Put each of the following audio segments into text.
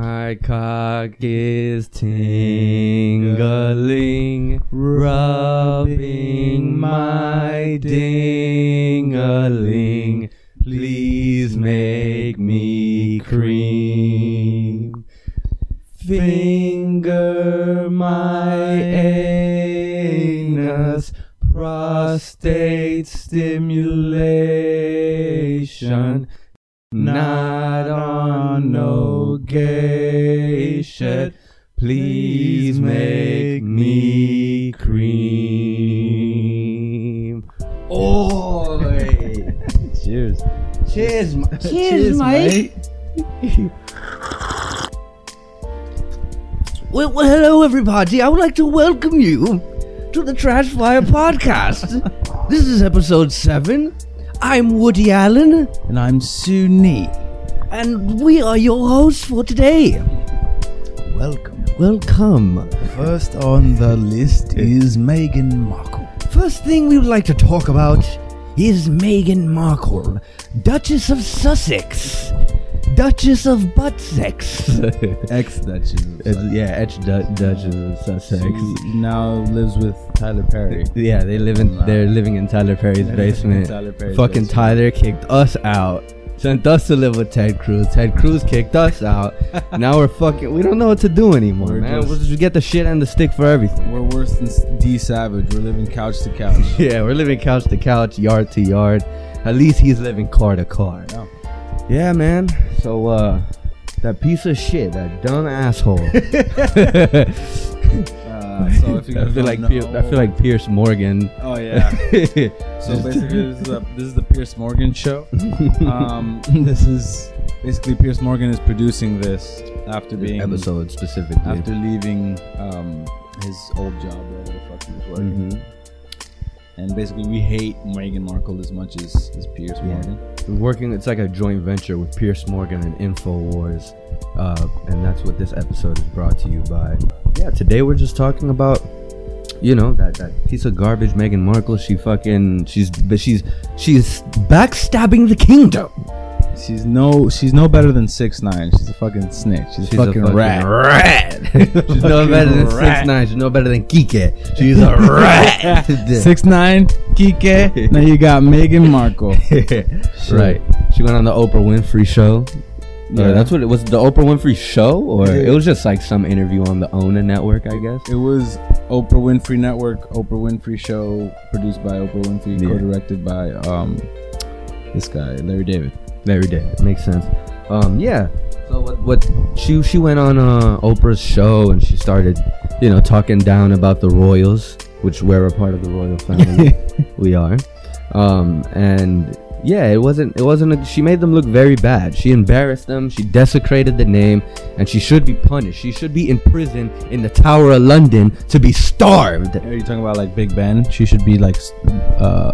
My cock is tingling, rubbing my dingaling. Please make me cream. Finger my anus, prostate stimulation. Not Please make me cream. Oh, Cheers. cheers, ma- Cheers, mate. Well, well, hello everybody. I would like to welcome you to the Trash Fire podcast. this is episode seven. I'm Woody Allen, And I'm Suni. and we are your hosts for today. Welcome. Welcome. First on the list is Meghan Markle. First thing we would like to talk about is Meghan Markle, Duchess of Sussex, Duchess of Butt Sex. Ex Duchess. yeah, ex Duchess of Sussex. She now lives with Tyler Perry. Yeah, they live in. They're living in Tyler Perry's They're living in basement. Tyler Perry's Fucking basement. Tyler kicked us out. Sent us to live with Ted Cruz. Ted Cruz kicked us out. now we're fucking. We don't know what to do anymore, We're man. just- we'll just get the shit and the stick for everything. We're worse than D Savage. We're living couch to couch. Yeah, we're living couch to couch, yard to yard. At least he's living car to car. Yeah. Yeah, man. So, uh, that piece of shit, that dumb asshole. Uh, so if you I feel like know, Pier- I feel like Piers Morgan. Oh yeah. So basically, this is, a, this is the Piers Morgan show. Um, this is basically Piers Morgan is producing this after being episode specifically. after leaving um, his old job wherever the fuck he was working. Mhm. And basically, we hate Meghan Markle as much as, as Piers Morgan. We're working. It's like a joint venture with Piers Morgan and Infowars, uh, and that's what this episode is brought to you by. Yeah, today we're just talking about, you know, that that piece of garbage, Meghan Markle. She fucking, she's, she's, she's backstabbing the kingdom. She's no, she's no better than six nine. She's a fucking snitch. She's, She's a fucking, rat. rat. she's no better than six nine. She's no better than Kike. She's a rat. Six nine, Kike. now you got Meghan Markle. right. She went on the Oprah Winfrey show. Yeah, that's what it was. The Oprah Winfrey show, or Yeah. it was just like some interview on the OWNA network, I guess. It was Oprah Winfrey Network, Oprah Winfrey Show, produced by Oprah Winfrey, Yeah. co-directed by um this guy Larry David. Very day. Makes sense. Um, yeah. So what? What? She she went on uh, Oprah's show and she started, you know, talking down about the royals, which we're a part of the royal family. we are. Um, and yeah, it wasn't. It wasn't. A, she made them look very bad. She embarrassed them. She desecrated the name, and she should be punished. She should be in prison in the Tower of London to be starved. Are you talking about like Big Ben? She should be like uh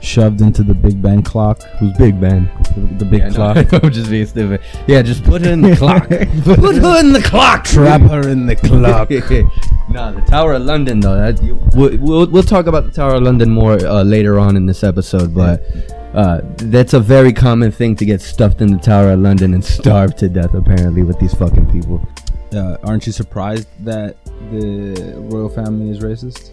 shoved into the Big Ben clock. Who's Big Ben? The, the big Yeah, no, clock. I'm just being stupid. Yeah, just put her in the clock. put her in the clock. Trap her in the clock. nah, the Tower of London though. That you, we'll, we'll we'll talk about the Tower of London more uh, later on in this episode, but uh, that's a very common thing to get stuffed in the Tower of London and starved to death. Apparently, with these fucking people. Uh, aren't you surprised that the royal family is racist?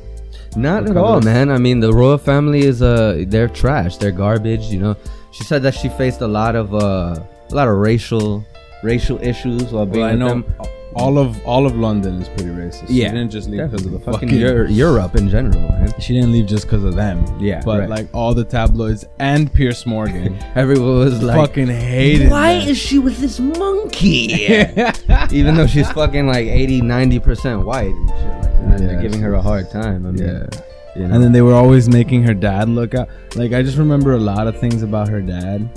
Not at all, man. I mean, the royal family is uh, they're trash. They're garbage. You know, she said that she faced a lot of uh, a lot of racial racial issues while being Well, I know them. All of all of London is pretty racist. Yeah, she didn't just leave because of the fucking fucking. Eur- Europe in general, man. she didn't leave just because of them. Yeah, but right. like all the tabloids and Piers Morgan Everyone was like, fucking hated. "Why them. is she with this monkey?" Even though she's fucking like 80, 90 percent white and shit like that, and they're giving her a hard time. I mean, Yeah. you know. And then they were always making her dad look out. Like I just remember a lot of things about her dad,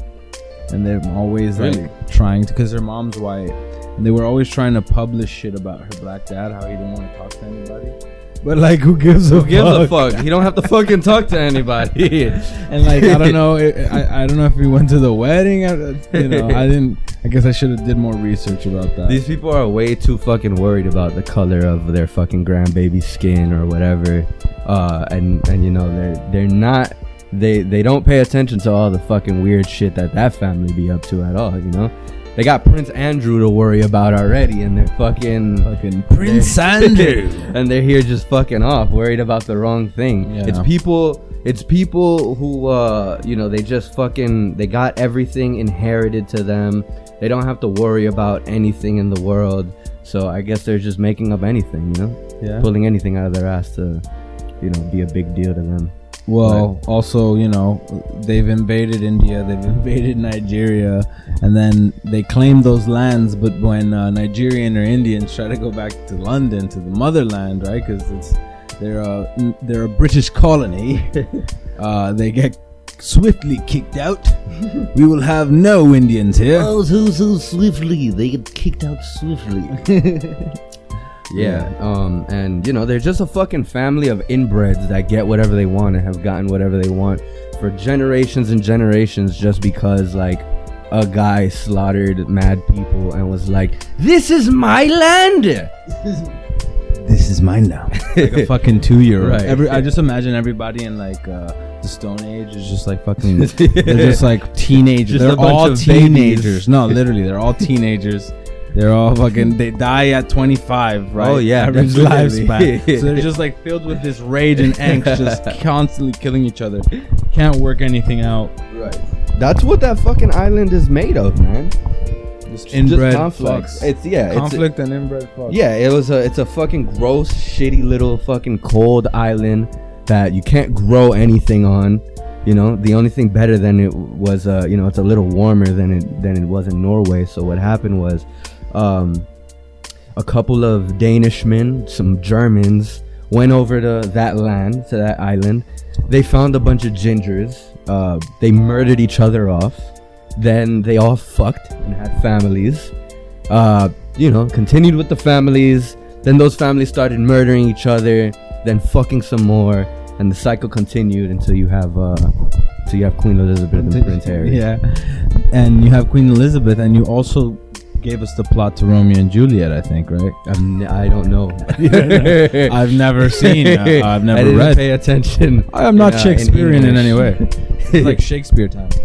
and they're always Really? like trying to, because her mom's white. They were always trying to publish shit about her black dad, how he didn't want to talk to anybody. But like, who gives a who gives a fuck? He don't have to fucking talk to anybody. And like, I don't know, it, I I don't know if he went to the wedding. I, you know, I didn't. I guess I should have did more research about that. These people are way too fucking worried about the color of their fucking grandbaby's skin or whatever, uh, and and you know they're they're not they they don't pay attention to all the fucking weird shit that that family be up to at all. You know, they got Prince Andrew to worry about already, and they're fucking Fucking Prince Andrew. and they're here just fucking off, worried about the wrong thing. Yeah. It's people. It's people who, uh, you know, they just fucking they got everything inherited to them. They don't have to worry about anything in the world. So I guess they're just making up anything, you know, Yeah. pulling anything out of their ass to, you know, be a big deal to them. Well, also, you know, they've invaded India, they've invaded Nigeria, and then they claim those lands. But when uh, Nigerian or Indians try to go back to London, to the motherland, right? Because it's they're a they're a British colony. uh, they get swiftly kicked out. we will have no Indians here. Oh, so so swiftly. They get kicked out swiftly. Yeah. Um, and you know, they're just a fucking family of inbreds that get whatever they want and have gotten whatever they want for generations and generations just because like a guy slaughtered mad people and was like, This is my land This is mine now. like a fucking two year old. Right. Every I just imagine everybody in like uh, the Stone Age is just like fucking. They're just like teenagers. Just they're bunch all of teenagers. babies. No, literally, they're all teenagers. They're all fucking. They die at 25, right? Oh, yeah, average lifespan. so they're just like filled with this rage and angst, just constantly killing each other. Can't work anything out. Right. That's what that fucking island is made of, man. Just Just inbred conflict. fucks. It's yeah, it's a- conflict and inbred fucks. Yeah, it was a it's a fucking gross, shitty little fucking cold island that you can't grow anything on. You know, the only thing better than it was, uh, you know, it's a little warmer than it than it was in Norway. So what happened was, um, a couple of Danishmen, some Germans, went over to that land, to that island. They found a bunch of gingers. Uh, they murdered each other off. Then they all fucked and had families. Uh, you know, continued with the families. Then those families started murdering each other. Then fucking some more, and the cycle continued until you have uh, until you have Queen Elizabeth and Prince Harry. Yeah, and you have Queen Elizabeth, and you also gave us the plot to Romeo and Juliet, I think, right? I'm, n- I don't know. I've never seen. Uh, I've I never didn't read. pay attention. I am not in, uh, in Shakespearean in, any way. It's like Shakespeare time.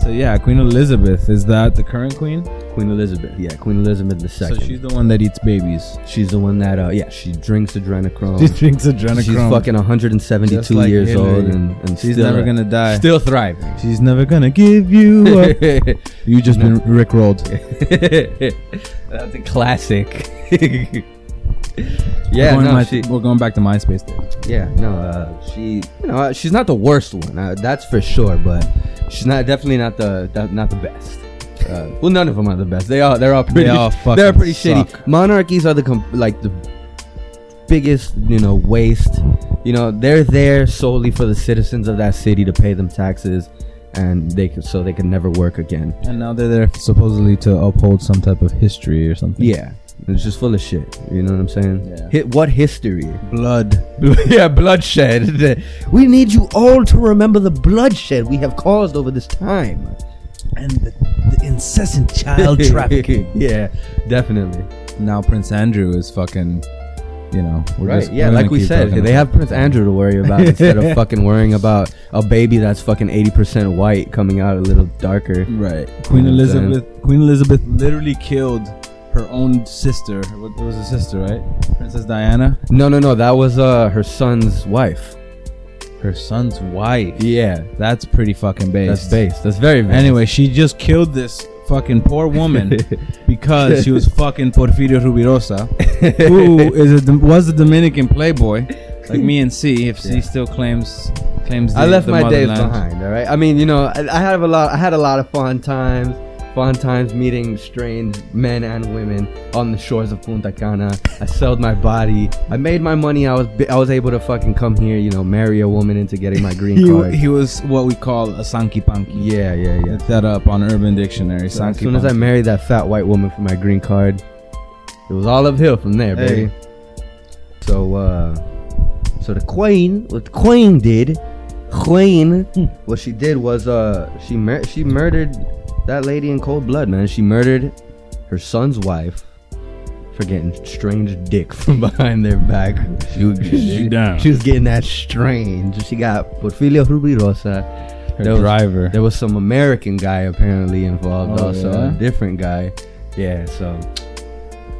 So yeah, Queen Elizabeth is that the current queen? Queen Elizabeth. Yeah, Queen Elizabeth II. So she's the one that eats babies. She's the one that, uh, yeah, she drinks adrenochrome. She drinks adrenochrome. She's fucking 172 Just like years old and, and She's still, never gonna die. still thriving. She's never gonna give you up. you just been rickrolled. That's a classic. we're, yeah, going no, my- she, we're going back to MySpace days. yeah, no, uh, she, you know, uh, she's not the worst one, uh, that's for sure, but she's not definitely not the not the best. Uh, well, none of them are the best. They all they're all pretty. They all they're pretty suck. shitty. Monarchies are the com- like the biggest, you know, waste. You know, they're there solely for the citizens of that city to pay them taxes, and they so they can never work again. And now they're there supposedly to uphold some type of history or something. Yeah, it's just full of shit. You know what I'm saying? Yeah. Hit what history? Blood. yeah, bloodshed. we need you all to remember the bloodshed we have caused over this time. And the, the incessant child trafficking. yeah, definitely. now Prince Andrew is fucking, you know, we're Right. just- yeah, like we said, they have Prince Andrew to worry about instead of fucking worrying about a baby that's fucking 80% white coming out a little darker. Right. Queen You know Elizabeth. Queen Elizabeth literally killed her own sister. It was a sister, right? Princess Diana. No, no, no. That was uh her son's wife. Her son's wife. Yeah. That's pretty fucking base. That's base. That's very base. Anyway, she just killed this fucking poor woman because she was fucking Porfirio Rubirosa, who is a, was a Dominican playboy, like me and C. If C Yeah. still claims claims the, I left my days behind. All right. I mean, you know, I, I had a lot. I had a lot of fun times. Fun times meeting strange men and women on the shores of Punta Cana. I sold my body. I made my money. I was I was able to fucking come here. You know, marry a woman into getting my green He, card. he was what we call a Sanky Panky. yeah, yeah, yeah. Look that up on Urban Dictionary. So as soon as I married that fat white woman for my green card, it was all uphill from there, Hey. baby. So, uh, so the queen, what the queen did, queen, what she did was, uh, she mur- she murdered that lady in cold blood, man. She murdered her son's wife for getting strange dick from behind their back. She, was- She down. she was getting that strange. She got Porfirio Rubirosa, Her There was- driver. There was some American guy apparently involved, Oh, also yeah? a different guy. Yeah, so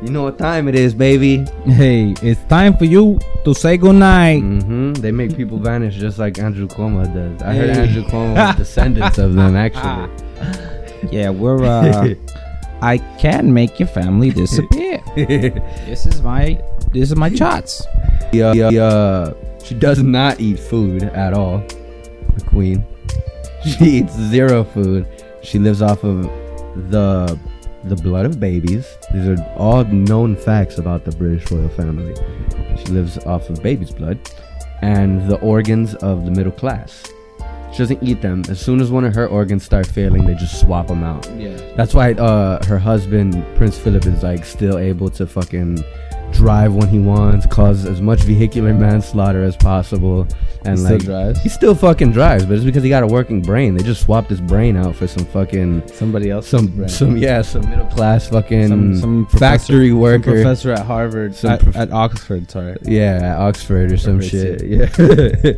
you know what time it is, baby. Hey, it's time for you to say goodnight. hmm They make people vanish just like Andrew Cuomo does. I heard Andrew Cuomo was descendants of them, actually. Yeah, we're. uh I can make your family disappear. this is my. This is my charts. Yeah, yeah, yeah. She does not eat food at all. The queen. She eats zero food. She lives off of the the blood of babies. These are all known facts about the British royal family. She lives off of baby's blood and the organs of the middle class. She doesn't eat them. As soon as one of her organs start failing, they just swap them out. Yeah. That's why uh, her husband Prince Philip is like still able to fucking drive when he wants, cause as much vehicular manslaughter as possible, and He still like drives? he still fucking drives, but it's because he got a working brain. They just swapped his brain out for some fucking Somebody else. some some yeah some middle class fucking Some- some factory worker. professor at Harvard. Some at, prof- at Oxford. Sorry. yeah, at Oxford or some shit. Yeah.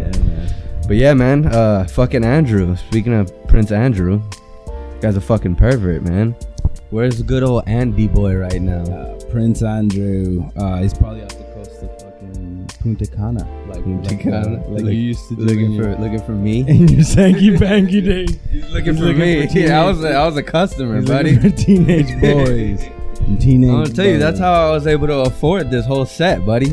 Yeah, man. But yeah, man, uh, fucking Andrew. Speaking of Prince Andrew, guy's a fucking pervert, man. Where's the good old Andy boy right now? Uh, Prince Andrew. Uh, he's probably off the coast of fucking Punta Cana, like Punta like, uh, Cana? like Look- you used to do looking for looking for me. in your Sanky Panky days. looking for me. Yeah, I was a, I was a customer, He's buddy. for teenage boys. teenage. I'm gonna tell you, that's how I was able to afford this whole set, buddy.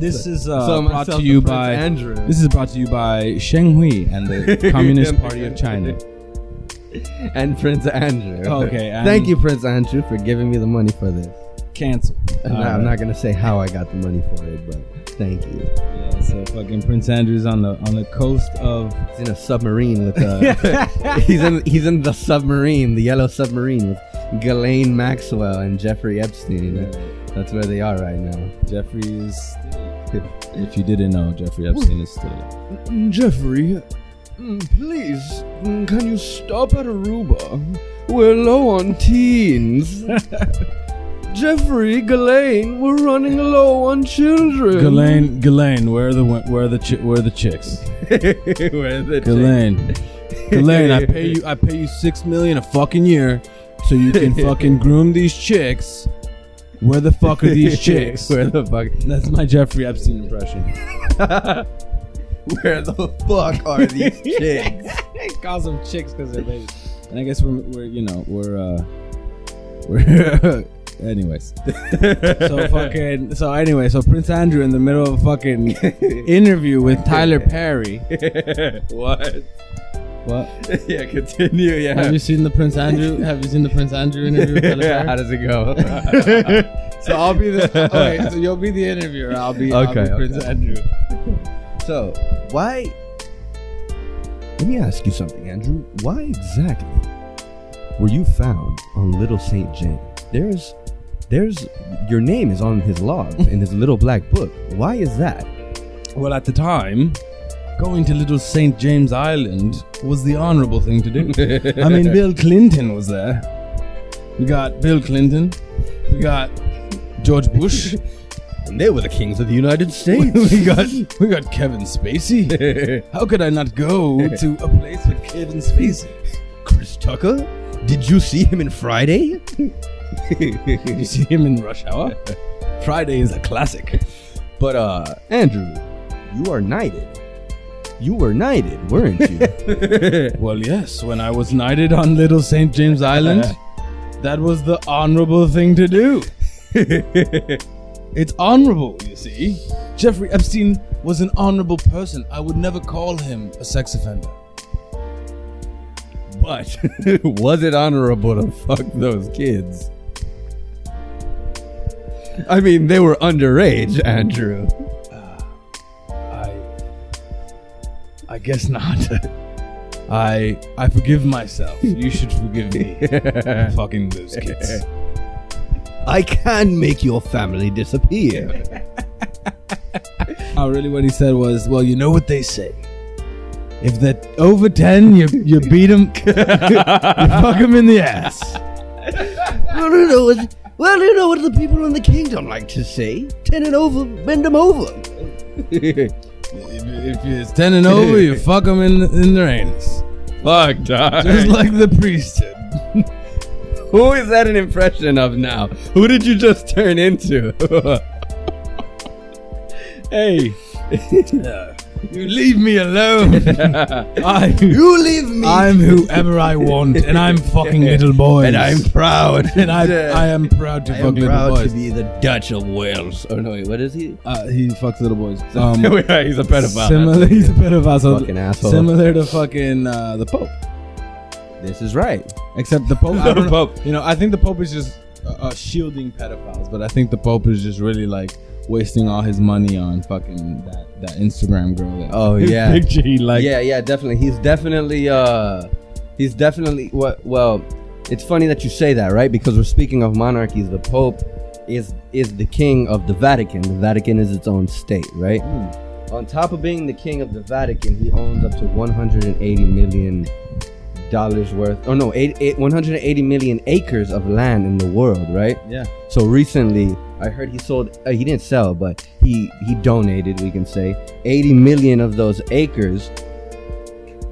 This is uh, So brought to you by. Andrew. This is brought to you by Sheng Hui and the Communist Party of China. and Prince Andrew. Okay, and- Thank you, Prince Andrew, for giving me the money for this. Cancel. I'm, not, I'm not gonna say how I got the money for it, but thank you. Yeah, so fucking Prince Andrew's on the on the coast of. He's in a submarine with uh he's in he's in the submarine, the yellow submarine with Ghislaine Maxwell and Jeffrey Epstein. That's where they are right now. Jeffrey is. Still, if you didn't know, Jeffrey Epstein is still. Jeffrey, please, can you stop at Aruba? We're low on teens. Jeffrey, Ghislaine, we're running low on children. Ghislaine, Ghislaine, where are the where are the chi- where are the chicks? Where are the Ghislaine, Ghislaine, I pay you I pay you six million a fucking year, so you can fucking groom these chicks. Where the fuck are these chicks? Where the fuck? That's my Jeffrey Epstein impression. Where the fuck are these chicks? Call them chicks because they're babies. And I guess we're, we're you know we're uh we're anyways. so fucking so anyway so Prince Andrew in the middle of a fucking interview with Tyler Perry. what? What? Yeah, continue. Yeah. Have you seen the Prince Andrew? Have you seen the Prince Andrew interview with Tyler How does it go? so I'll be the okay. So you'll be the interviewer. I'll be I'll Okay, Prince. Andrew. so, why? Let me ask you something, Andrew. Why exactly were you found on Little Saint James? There's, there's, your name is on his log in his little black book. Why is that? Well, at the time, going to Little St. James Island was the honorable thing to do. I mean, Bill Clinton was there. We got Bill Clinton. We got George Bush. And they were the kings of the United States. we got we got Kevin Spacey. How could I not go to a place with Kevin Spacey? Chris Tucker. Did you see him in Friday? Did you see him in Rush Hour? Friday is a classic. But uh, Andrew, you are knighted. You were knighted, weren't you? Well, yes, when I was knighted on Little St. James Island, that was the honorable thing to do. it's honorable, you see. Jeffrey Epstein was an honorable person. I would never call him a sex offender. but was it honorable to fuck those kids? I mean, they were underage, Andrew. I guess not. I I forgive myself. You should forgive me fucking those kids. I can make your family disappear. Oh, really? What he said was, well, you know what they say. If they're over ten, you you beat them, you fuck them in the ass. Well, you know what? Well, you know what the people in the kingdom like to say. Ten and over, bend them over. If, if it's ten and over, you fuck them in in their anus, Fuck, dog. just like the priest did. Who is that an impression of now? Who did you just turn into? Hey, you leave me alone. I, you leave me. I'm whoever I want, and I'm fucking little boys. and I'm proud. and I, I am proud to I fuck am little proud boys. to be the Dutch of Wales. Oh no, wait, what is he? uh, he fucks little boys. Um, he's a pedophile. Similar, he's a pedophile. So Fucking asshole. Similar to fucking uh, the Pope, This is right. except the Pope. I The don't know, Pope. You know, I think the Pope is just uh, shielding pedophiles, but I think the Pope is just really like wasting all his money on fucking that that Instagram girl. That Oh, yeah. picture he like. yeah, yeah, definitely. He's definitely uh he's definitely what well, it's funny that you say that, right? Because we're speaking of monarchies, the Pope is is the king of the Vatican. The Vatican is its own state, right? On top of being the king of the Vatican, he owns up to 180 million dollars worth. Oh no, eight, eight, 180 million acres of land in the world, right? yeah. So recently, I heard he sold. Uh, he didn't sell, but he he donated. We can say 80 million of those acres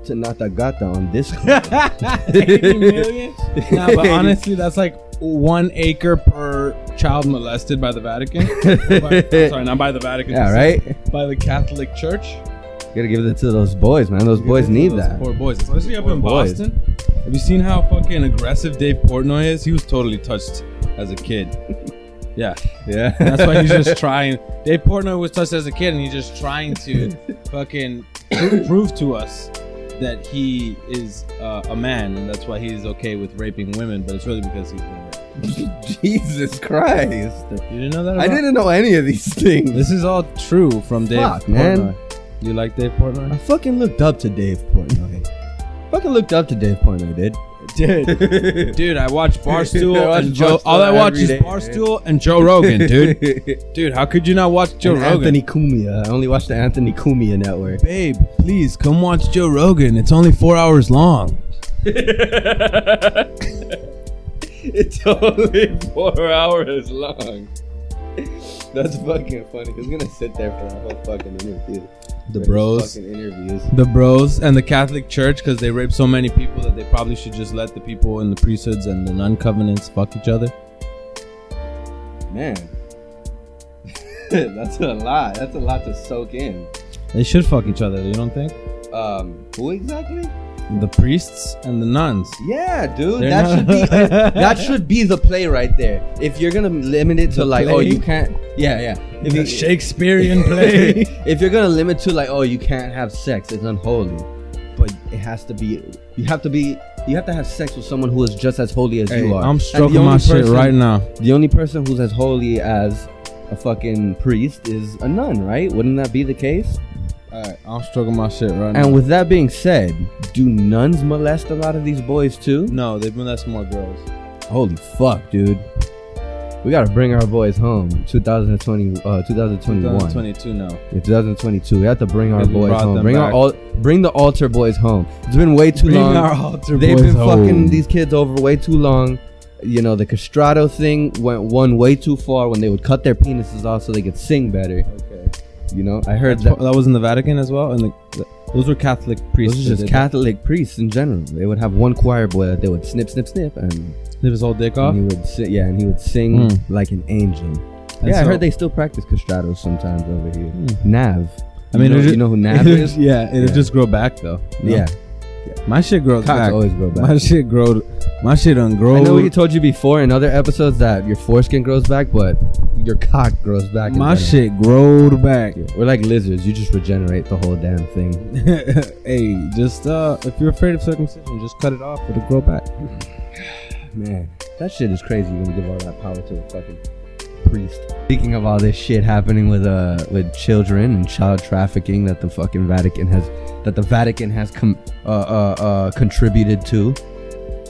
to Natagata on this. 80 million? nah, but honestly, that's like one acre per child molested by the Vatican. By- sorry, not by the Vatican. yeah, right. By the Catholic Church. Gotta give it to those boys, man. Those boys need Those that. Poor boys, especially up Poor in boys. Boston. Have you seen how fucking aggressive Dave Portnoy is? He was totally touched as a kid. Yeah, Yeah, that's why he's just trying. Dave Portnoy was touched as a kid, and he's just trying to fucking pro- prove to us that he is uh, a man, and that's why he's okay with raping women. But it's really because he's been raped. Jesus Christ! You didn't know that? I didn't know any of these things. This is all true from Dave Fuck, Portnoy. Man. You like Dave Portnoy? I fucking looked up to Dave Portnoy. fucking looked up to Dave Portnoy, dude. Dude, dude, I watch Barstool I watch and Joe. Barstool All I watch is day, Barstool and Joe Rogan, dude. Dude, how could you not watch Joe And Rogan? Anthony Cumia. I only watch the Anthony Cumia network. Babe, please come watch Joe Rogan. It's only four hours long. It's only four hours long. That's fucking funny. Who's gonna sit there for that whole fucking interview? The For bros. Fucking interviews. The bros and the Catholic Church, because they rape so many people that they probably should just let the people in the priesthoods and the nun covenants fuck each other. Man. That's a lot. That's a lot to soak in. They should fuck each other, you don't think? Um, who exactly? The priests and the nuns. Yeah, dude. They're that should be that should be the play right there. If you're gonna limit it to The like, oh, you can't. Yeah, yeah. If The you- Shakespearean play. if you're gonna limit to like, oh, you can't have sex, it's unholy. But it has to be. You have to be. You have to have sex with someone who is just as holy as Hey, you are. I'm stroking my shit right now. The only person who's as holy as a fucking priest is a nun, right? Wouldn't that be the case? Alright, I'm stroking my shit right now. And with that being said, do nuns molest a lot of these boys too? no, they molest more girls. Holy fuck, dude. We gotta bring our boys home. 2020, uh, 2021. 2022 now. Yeah, 2022. We have to bring our We boys home. Bring our back. al- bring the altar boys home. It's been way too Bring long. our altar They've boys been home. fucking these kids over way too long. You know, the castrato thing went one way too far when they would cut their penises off so they could sing better. You know, I heard That, that. that was in the Vatican as well, and the, those were Catholic priests. Those are just Catholic priests in general. They would have one choir boy that they would snip, snip, snip, and, that. Snip his whole dick off. and he would sit. Yeah, and he would sing Mm. like an angel. And yeah, I heard they still practice castratos sometimes over here. Mm. Nav. I mean, you know, it'll you know who Nav is? Yeah, it'll Yeah. just grow back though. Yeah, my shit grows back. always grow back. My shit growed. My shit ungrow. I know we told you before in other episodes that your foreskin grows back, but your cock grows back. My shit growed back. We're like lizards. You just regenerate the whole damn thing. hey, just uh, if you're afraid of circumcision, just cut it off. It'll grow back. Man, that shit is crazy. You're gonna give all that power to a fucking priest. Speaking of all this shit happening with uh with children and child trafficking that the fucking Vatican has that the Vatican has com- uh, uh uh contributed to.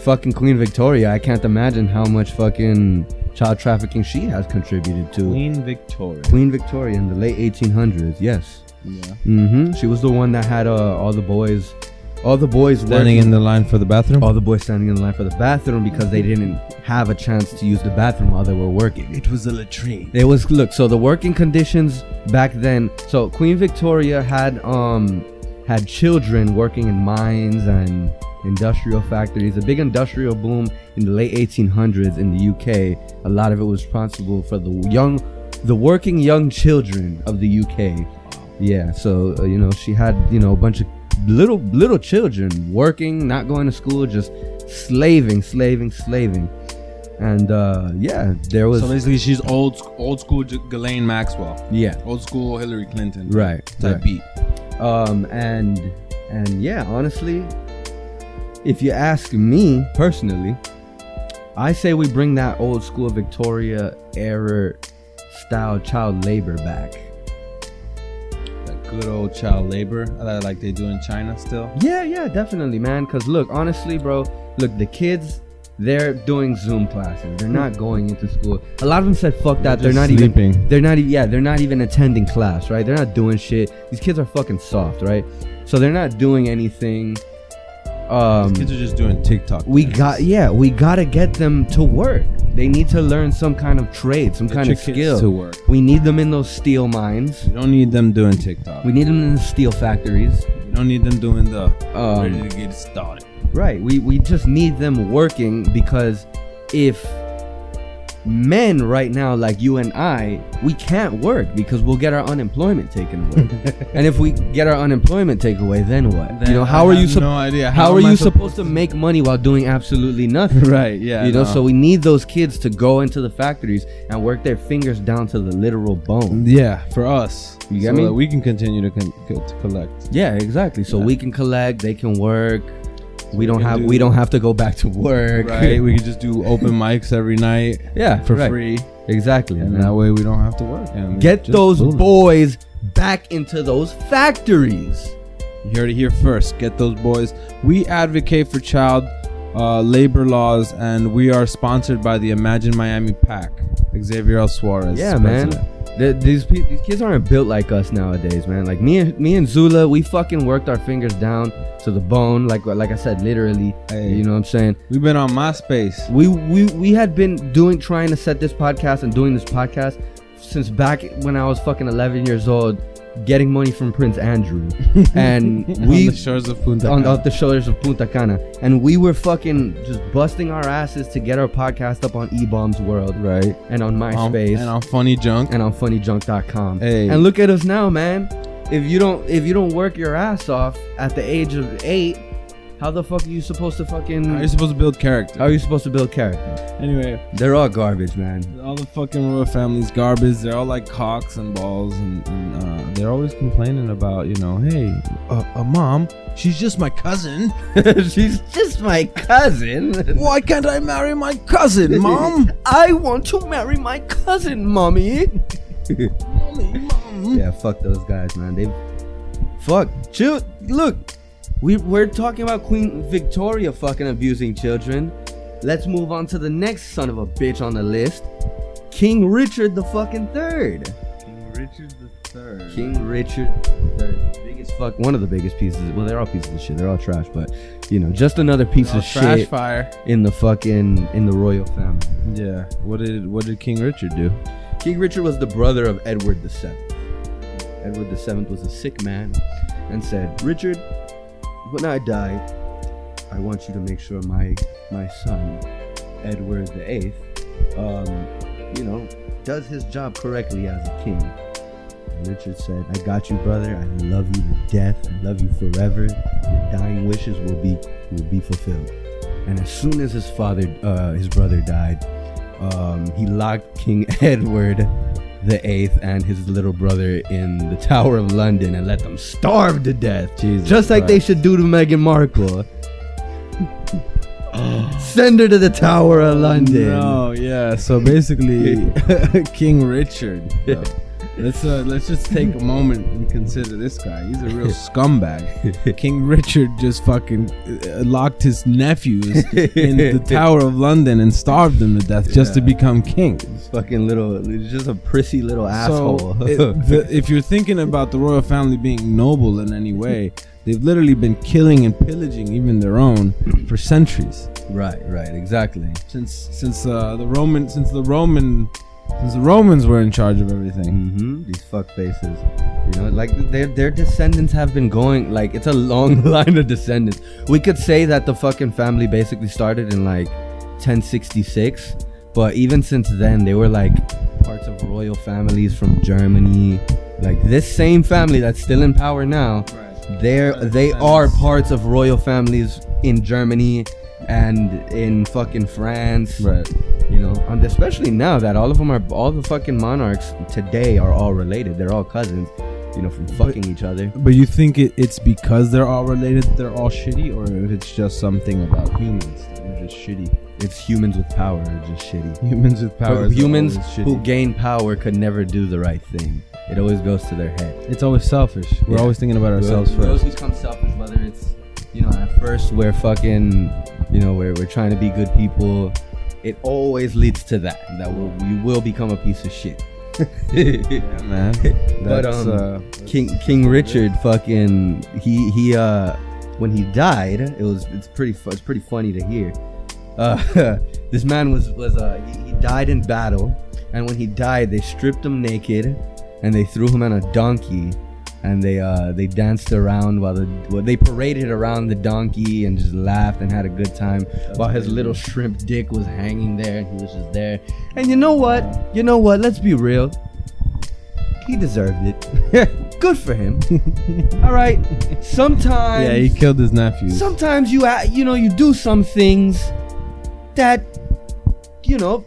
Fucking Queen Victoria, I can't imagine how much fucking child trafficking she has contributed to. Queen Victoria. Queen Victoria in the late 1800s, yes. Yeah. Mm-hmm. She was the one that had uh, all the boys all the boys Standing working- in the line for the bathroom. all the boys standing in the line for the bathroom because they didn't have a chance to use the bathroom while they were working. It was a latrine. It was look, so the working conditions back then. So Queen Victoria had um had children working in mines and industrial factories. A big industrial boom in the late 1800s in the UK. A lot of it was responsible for the young, the working young children of the UK. Yeah, so uh, you know she had you know a bunch of little little children working, not going to school, just slaving, slaving, slaving. And uh yeah, there was So basically, she's old old school Ghislaine Maxwell, yeah, old school Hillary Clinton, right, Type right. beat. um and and yeah honestly if you ask me personally i say we bring that old school victoria era style child labor back. That good old child labor that like they do in China still. yeah yeah definitely man. Because look honestly bro look the kids they're doing zoom classes. They're not hmm. going into school. A lot of them said fuck that they're, just not even they're not even yeah they're not even attending class right? They're not doing shit. These kids are fucking soft right? So they're not doing anything um Kids are just doing TikTok. we got yeah we gotta get them to work they need to learn some kind of trade some Get kind of skill to work. we need them in those steel mines You don't need them doing TikTok. we need them in the steel factories You don't need them doing the Um, ready to get started. right we, we just need them working because if men right now like you and i we can't work because we'll get our unemployment taken away and if we get our unemployment taken away then what you know how I are you sup- no idea. how, are you supposed to make money while doing absolutely nothing right? Yeah. you know, no. so we need those kids to go into the factories and work their fingers down to the literal bone. yeah, for us, You get so me? that we can continue to con- to collect. Yeah, exactly. So Yeah. we can collect, they can work. We don't have do- we don't have to go back to work. Right? we can just do open mics every night yeah, for right. free, Exactly. and man. that way we don't have to work. And Get those boys back into those factories. You heard it here first. Get those boys. We advocate for child uh, labor laws, and we are sponsored by the Imagine Miami Pack. Xavier L. Suarez. Yeah, is man. The- these pe- these kids aren't built like us nowadays, man. Like me and me and Zula, we fucking worked our fingers down to the bone. Like like I said, literally. Hey. You know what I'm saying? We've been on MySpace. we we we had been doing trying to set this podcast and doing this podcast since back when I was fucking 11 years old, getting money from Prince Andrew, and on we the shores of Punta on off the shoulders of Punta Cana, and we were fucking just busting our asses to get our podcast up on eBaum's World, right. and on Um, MySpace, and on Funny Junk. and on funnyjunk.com. Hey. And look at us now, man. If you don't if you don't work your ass off at the age of eight, how the fuck are you supposed to fucking How are you supposed to build character? how are you supposed to build character? Anyway, They're all garbage, man. all the fucking royal family's garbage. They're all like cocks and balls, and, and uh, they're always complaining about, you know, hey, uh, uh, mom, she's just my cousin. She's just my cousin. Why can't I marry my cousin, mom? I want to marry my cousin, mommy. Mommy, mom. yeah, fuck those guys, man. They fuck. Chill. Look, we we're talking about Queen Victoria fucking abusing children. Let's move on to the next son of a bitch on the list, King Richard the fucking third. King Richard the Third. King Richard III. Biggest fuck. One of the biggest pieces. Well, they're all pieces of shit. They're all trash, but you know, just another piece of trash shit fire. in the fucking in the royal family. Yeah. What did What did King Richard do? King Richard was the brother of Edward the VII. Edward the VII was a sick man and said, Richard, when I die, I want you to make sure my my son, Edward VIII, um, you know, does his job correctly as a king. And Richard said, I got you, brother. I love you to death. I love you forever. Your dying wishes will be will be fulfilled. And as soon as his father, uh, his brother died, um, he locked King Edward the Eighth and his little brother in the Tower of London and let them starve to death. Jesus Just like they should do to Meghan Markle. Send her to the Tower of London. No, yeah. So basically, King Richard. uh, let's uh, let's just take a moment and consider this guy. He's a real scumbag. King Richard just fucking uh, locked his nephews in the Tower of London and starved them to death just to become king. This fucking little, he's just a prissy little asshole. So, it- the- if you're thinking about the royal family being noble in any way, they've literally been killing and pillaging even their own for centuries. Right, right, exactly. Since since uh, the Roman since the Roman since the Romans were in charge of everything. Mm-hmm. These fuck faces. You know, like their their descendants have been going like it's a long line of descendants. We could say that the fucking family basically started in like 1066, but even since then they were like parts of royal families from Germany. Like this same family that's still in power now, they're they are parts of royal families in Germany and in fucking France Right. You know and especially now that all of them are all the fucking monarchs today are all related they're all cousins you know from fucking each other But you think it, it's because they're all related, they're all shitty, or if it's just something about humans that are just shitty? it's humans with power are just shitty Humans with power. humans who gain power could never do the right thing it always goes to their head It's always selfish. We're Yeah. always thinking about ourselves we always first. become selfish whether it's you know at first we're fucking you know we're, we're trying to be good people it always leads to that that will you will become a piece of shit Yeah, man. But, um, uh, King King Richard fucking he he uh when he died it was it's pretty fu- it's pretty funny to hear. Uh this man was was uh he, he died in battle and when he died they stripped him naked and they threw him on a donkey and they uh they danced around while the well, they paraded around the donkey and just laughed and had a good time while his little shrimp dick was hanging there and he was just there. And you know what? You know what? Let's be real. He deserved it. Good for him. All right. Sometimes yeah, he killed his nephew. sometimes you you know you do some things that you know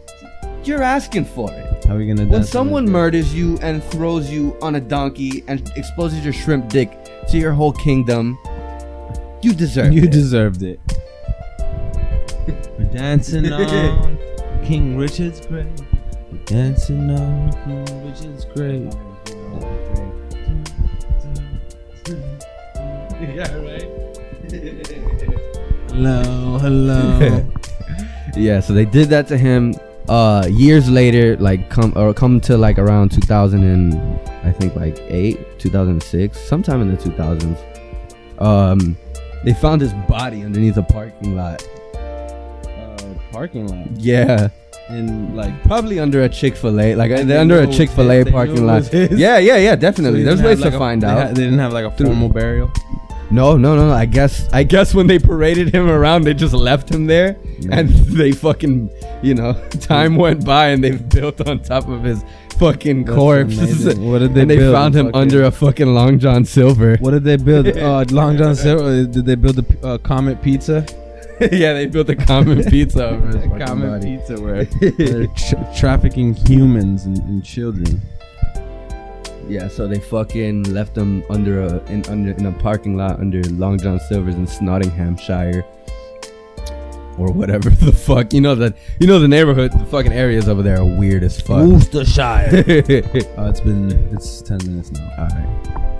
you're asking for it. How are we gonna? When dance on someone murders you and throws you on a donkey and exposes your shrimp dick to your whole kingdom, you deserve it. you it. deserved it. We're dancing on King Richard's grave. We're dancing on King Richard's grave. yeah, right. hello, hello. yeah, so they did that to him. Uh, years later, like come or come to like around 2000 and I think like eight, 2006, sometime in the 2000s. Um, they found his body underneath a parking lot. uh, parking lot. Yeah, And like probably under a Chick Fil A, like they're under a chick-fil-a they parking lot. Yeah, yeah, yeah, definitely. they There's ways have, to a- find they out. they didn't have like a Through- formal burial. No, no, no. I guess I guess when they paraded him around, they just left him there, Yeah. and they fucking, you know, time went by and they've built on top of his fucking That's corpse. What did they build? and they build? found him Fucking- under a fucking Long John Silver. What did they build? uh, Long John Silver. Did they build a uh, Comet Pizza? yeah, they built a Comet Pizza over his fucking Comet body. Pizza where they're tra- trafficking humans and, and children. Yeah, so they fucking left him under a in under in a parking lot under Long John Silver's in Nottinghamshire. Or whatever the fuck. You know that you know the neighborhood, the fucking areas over there are weird as fuck. Worcestershire. uh, it's been it's ten minutes now. Alright.